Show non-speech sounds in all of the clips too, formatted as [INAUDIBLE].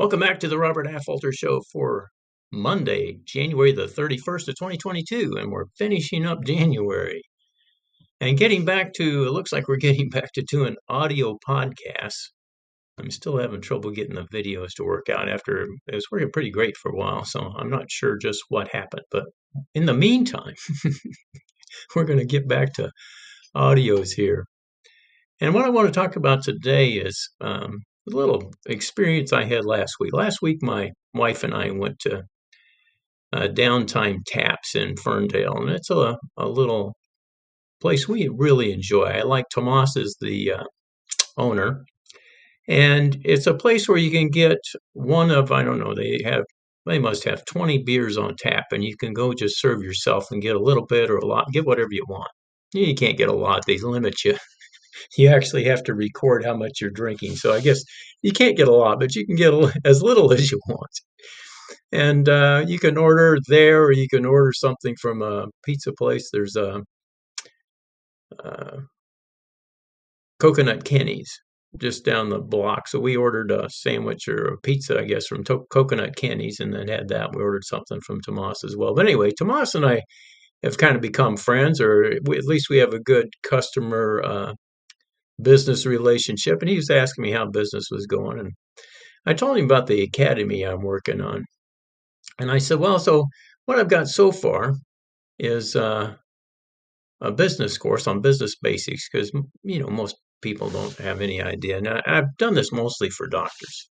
Welcome back to the Robert Affolter Show for Monday, January the 31st of 2022, and we're finishing up January. And getting back to, it looks like we're getting [LAUGHS] back to doing audio podcasts. I'm still having trouble getting the videos to work out after it was working pretty great for a while, so I'm not sure just what happened. But in the meantime, [LAUGHS] we're going to get back to audios here. And what I want to talk about today is um, little experience I had last week. Last week, my wife and I went to uh, Downtime Taps in Ferndale, and it's a, a little place we really enjoy. I like Tomas as the uh, owner, and it's a place where you can get one of I don't know they have they must have 20 beers on tap, and you can go just serve yourself and get a little bit or a lot, get whatever you want. You can't get a lot; they limit you [LAUGHS] you actually have to record how much you're drinking. So I guess you can't get a lot, but you can get [LAUGHS] as little as you want. And uh, you can order there, or you can order something from a pizza place. There's a uh, Coconut Kenny's just down the block. So we ordered a sandwich or a pizza, I guess, from to- Coconut Kenny's, and then had that. We ordered something from Tomas as well. But anyway, Tomas and I have kind of become friends, or we, at least we have a good customer uh, business relationship. And he was asking me how business was going. And I told him about the academy I'm working on. And I said, well, so what I've got so far is uh, a business course on business basics because, you know, most people don't have any idea. And I, I've done this mostly for doctors.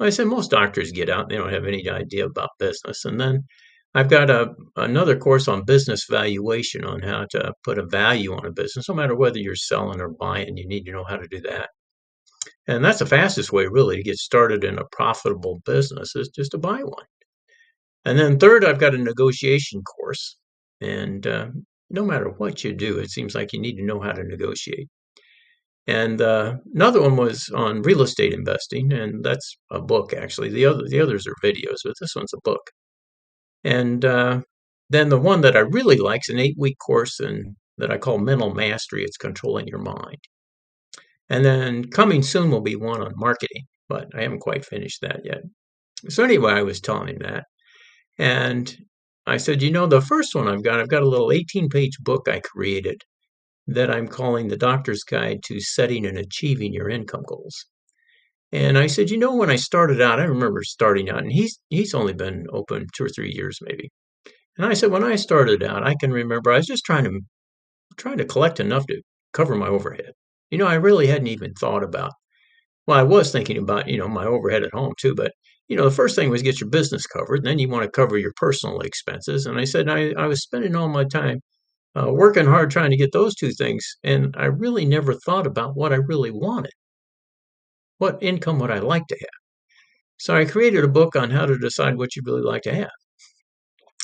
I said most doctors get out, they don't have any idea about business. And then I've got a another course on business valuation on how to put a value on a business. No matter whether you're selling or buying, you need to know how to do that. And that's the fastest way, really, to get started in a profitable business is just to buy one. And then third, I've got a negotiation course. And uh, no matter what you do, it seems like you need to know how to negotiate. And uh, another one was on real estate investing, and that's a book actually. The other the others are videos, but this one's a book. And uh, then the one that I really like is an eight week course in, that I call Mental Mastery. It's controlling your mind. And then coming soon will be one on marketing, but I haven't quite finished that yet. So anyway, I was telling him that. And I said, you know, the first one I've got, I've got a little 18 page book I created that I'm calling The Doctor's Guide to Setting and Achieving Your Income Goals. And I said, you know, when I started out, I remember starting out, and he's he's only been open two or three years maybe. And I said, when I started out, I can remember I was just trying to trying to collect enough to cover my overhead. You know, I really hadn't even thought about. Well, I was thinking about you know my overhead at home too, but you know the first thing was get your business covered, and then you want to cover your personal expenses. And I said I, I was spending all my time uh, working hard trying to get those two things, and I really never thought about what I really wanted. What income would I like to have? So I created a book on how to decide what you'd really like to have.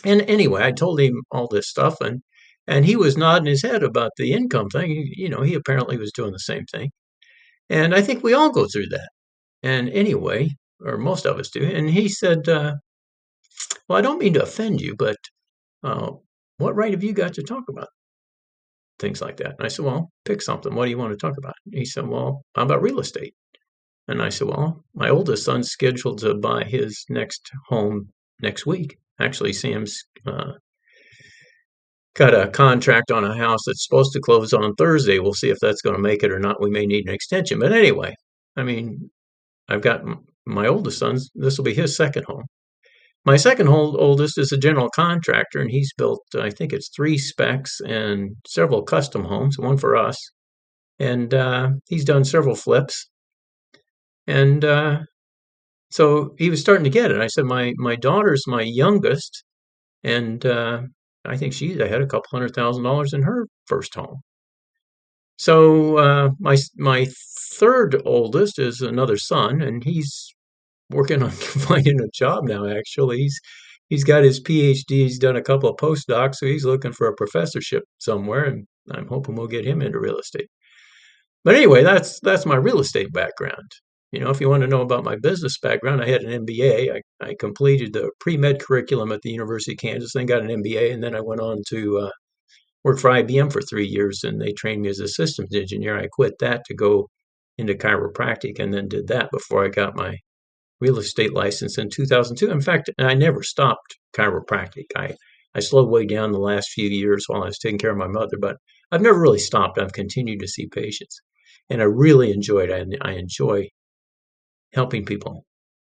And anyway, I told him all this stuff, and and he was nodding his head about the income thing. You know, he apparently was doing the same thing. And I think we all go through that. And anyway, or most of us do. And he said, uh, "Well, I don't mean to offend you, but uh, what right have you got to talk about things like that?" And I said, "Well, pick something. What do you want to talk about?" And he said, "Well, how about real estate?" And I said, Well, my oldest son's scheduled to buy his next home next week. Actually, Sam's uh, got a contract on a house that's supposed to close on Thursday. We'll see if that's going to make it or not. We may need an extension. But anyway, I mean, I've got my oldest son's, this will be his second home. My second oldest is a general contractor, and he's built, I think it's three specs and several custom homes, one for us. And uh, he's done several flips and uh, so he was starting to get it. I said, my my daughter's my youngest, and uh, I think she had a couple hundred thousand dollars in her first home. So uh, my my third oldest is another son, and he's working on [LAUGHS] finding a job now. Actually, he's he's got his PhD. He's done a couple of postdocs, so he's looking for a professorship somewhere, and I'm hoping we'll get him into real estate. But anyway, that's that's my real estate background. You know, if you want to know about my business background, I had an MBA. I, I completed the pre med curriculum at the University of Kansas, then got an MBA, and then I went on to uh, work for IBM for three years, and they trained me as a systems engineer. I quit that to go into chiropractic, and then did that before I got my real estate license in 2002. In fact, I never stopped chiropractic. I, I slowed way down the last few years while I was taking care of my mother, but I've never really stopped. I've continued to see patients. And I really enjoyed. I, I enjoy helping people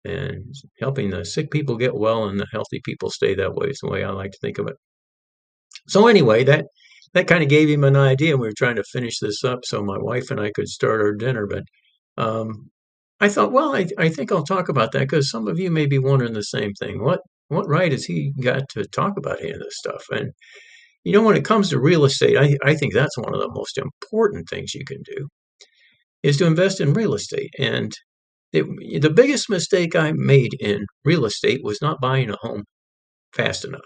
and helping the sick people get well and the healthy people stay that way is the way I like to think of it. So anyway, that that kind of gave him an idea. And we were trying to finish this up so my wife and I could start our dinner, but um, I thought, well, I, I think I'll talk about that because some of you may be wondering the same thing. What what right has he got to talk about any of this stuff? And you know, when it comes to real estate, I, I think that's one of the most important things you can do is to invest in real estate. And it, the biggest mistake I made in real estate was not buying a home fast enough.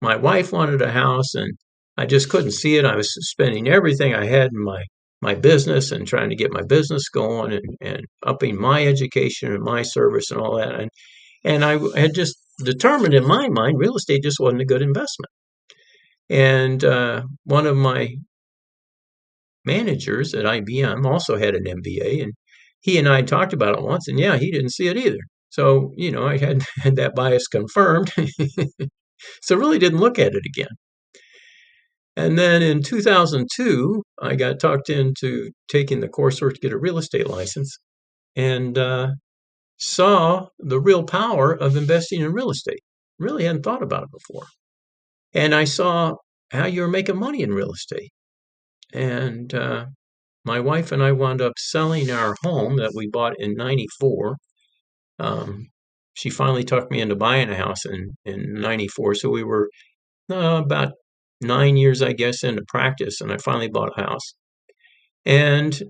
My wife wanted a house and I just couldn't see it. I was spending everything I had in my my business and trying to get my business going and, and upping my education and my service and all that. And and I had just determined in my mind real estate just wasn't a good investment. And uh, one of my managers at IBM also had an MBA, and he and I talked about it once, and yeah, he didn't see it either. So you know, I had [LAUGHS] had that bias confirmed. [LAUGHS] so really didn't look at it again. And then in 2002, I got talked into taking the coursework to get a real estate license and uh, saw the real power of investing in real estate. Really hadn't thought about it before. And I saw how you were making money in real estate. And uh, my wife and I wound up selling our home that we bought in 94. Um, she finally talked me into buying a house in, in 94. So we were uh, about nine years, I guess, into practice, and I finally bought a house. And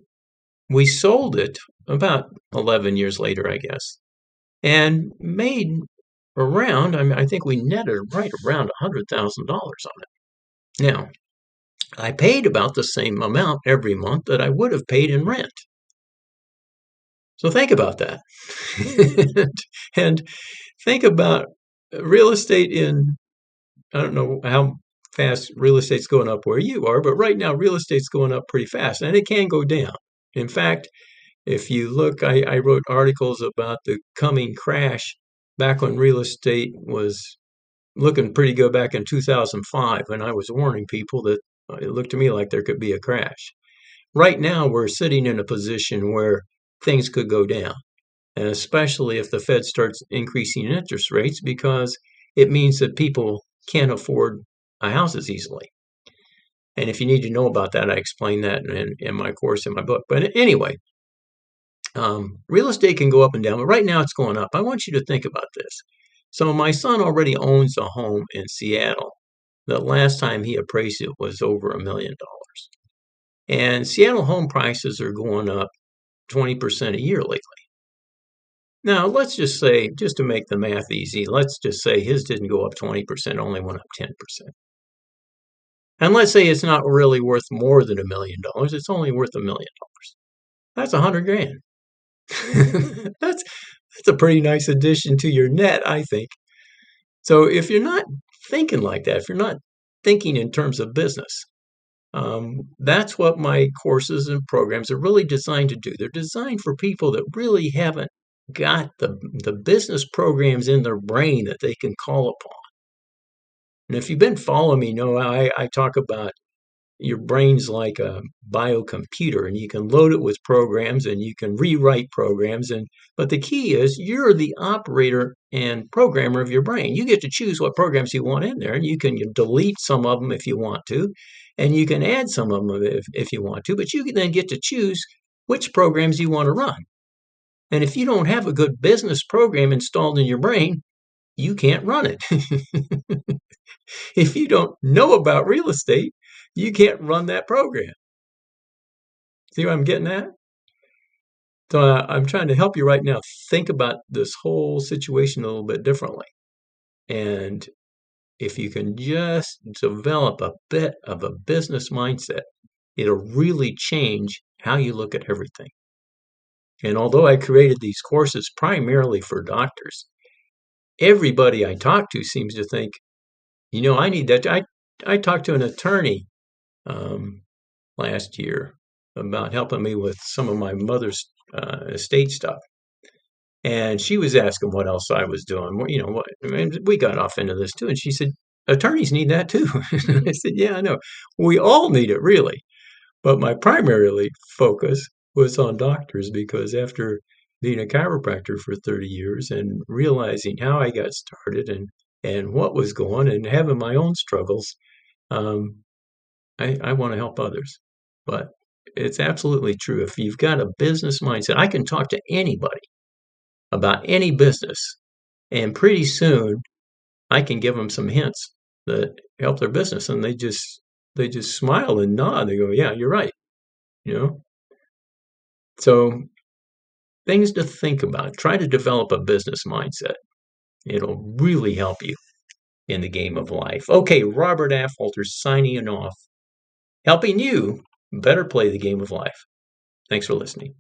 we sold it about 11 years later, I guess, and made around, I mean, I think we netted right around $100,000 on it. Now, I paid about the same amount every month that I would have paid in rent. So think about that. [LAUGHS] [LAUGHS] and think about real estate in, I don't know how fast real estate's going up where you are, but right now real estate's going up pretty fast and it can go down. In fact, if you look, I, I wrote articles about the coming crash back when real estate was looking pretty good back in 2005, and I was warning people that it looked to me like there could be a crash. Right now, we're sitting in a position where things could go down, and especially if the Fed starts increasing interest rates because it means that people can't afford houses easily. And if you need to know about that, I explain that in, in my course in my book. But anyway, um, real estate can go up and down, but right now it's going up. I want you to think about this. So my son already owns a home in Seattle. The last time he appraised it was over a million dollars. And Seattle home prices are going up 20% a year lately. Now, let's just say, just to make the math easy, let's just say his didn't go up 20%, only went up 10%. And let's say it's not really worth more than a million dollars, it's only worth a million dollars. That's a hundred grand. [LAUGHS] that's that's a pretty nice addition to your net, I think. So if you're not thinking like that, if you're not thinking in terms of business, um, that's what my courses and programs are really designed to do. They're designed for people that really haven't got the the business programs in their brain that they can call upon. And if you've been following me, you know I, I talk about your brain's like a biocomputer and you can load it with programs and you can rewrite programs and but the key is you're the operator and programmer of your brain. You get to choose what programs you want in there and you can delete some of them if you want to and you can add some of them if, if you want to but you can then get to choose which programs you want to run. And if you don't have a good business program installed in your brain you can't run it. [LAUGHS] If you don't know about real estate, you can't run that program. See what I'm getting at? So uh, I'm trying to help you right now think about this whole situation a little bit differently. And if you can just develop a bit of a business mindset, it'll really change how you look at everything. And although I created these courses primarily for doctors, everybody I talk to seems to think you know, I need that. I I talked to an attorney um, last year about helping me with some of my mother's uh, estate stuff, And she was asking what else I was doing. You know, what, and we got off into this too. And she said, attorneys need that too. [LAUGHS] I said, yeah, I know. We all need it, really. But my primary focus was on doctors because after being a chiropractor for 30 years and realizing how I got started and, and what was going and having my own struggles, um, I, I want to help others. But it's absolutely true. If you've got a business mindset, I can talk to anybody about any business, and pretty soon I can give them some hints that help their business, and they just they just smile and nod. They go, "Yeah, you're right." You know. So things to think about. Try to develop a business mindset. It'll really help you in the game of life. Okay, Robert Affolter signing off, helping you better play the game of life. Thanks for listening.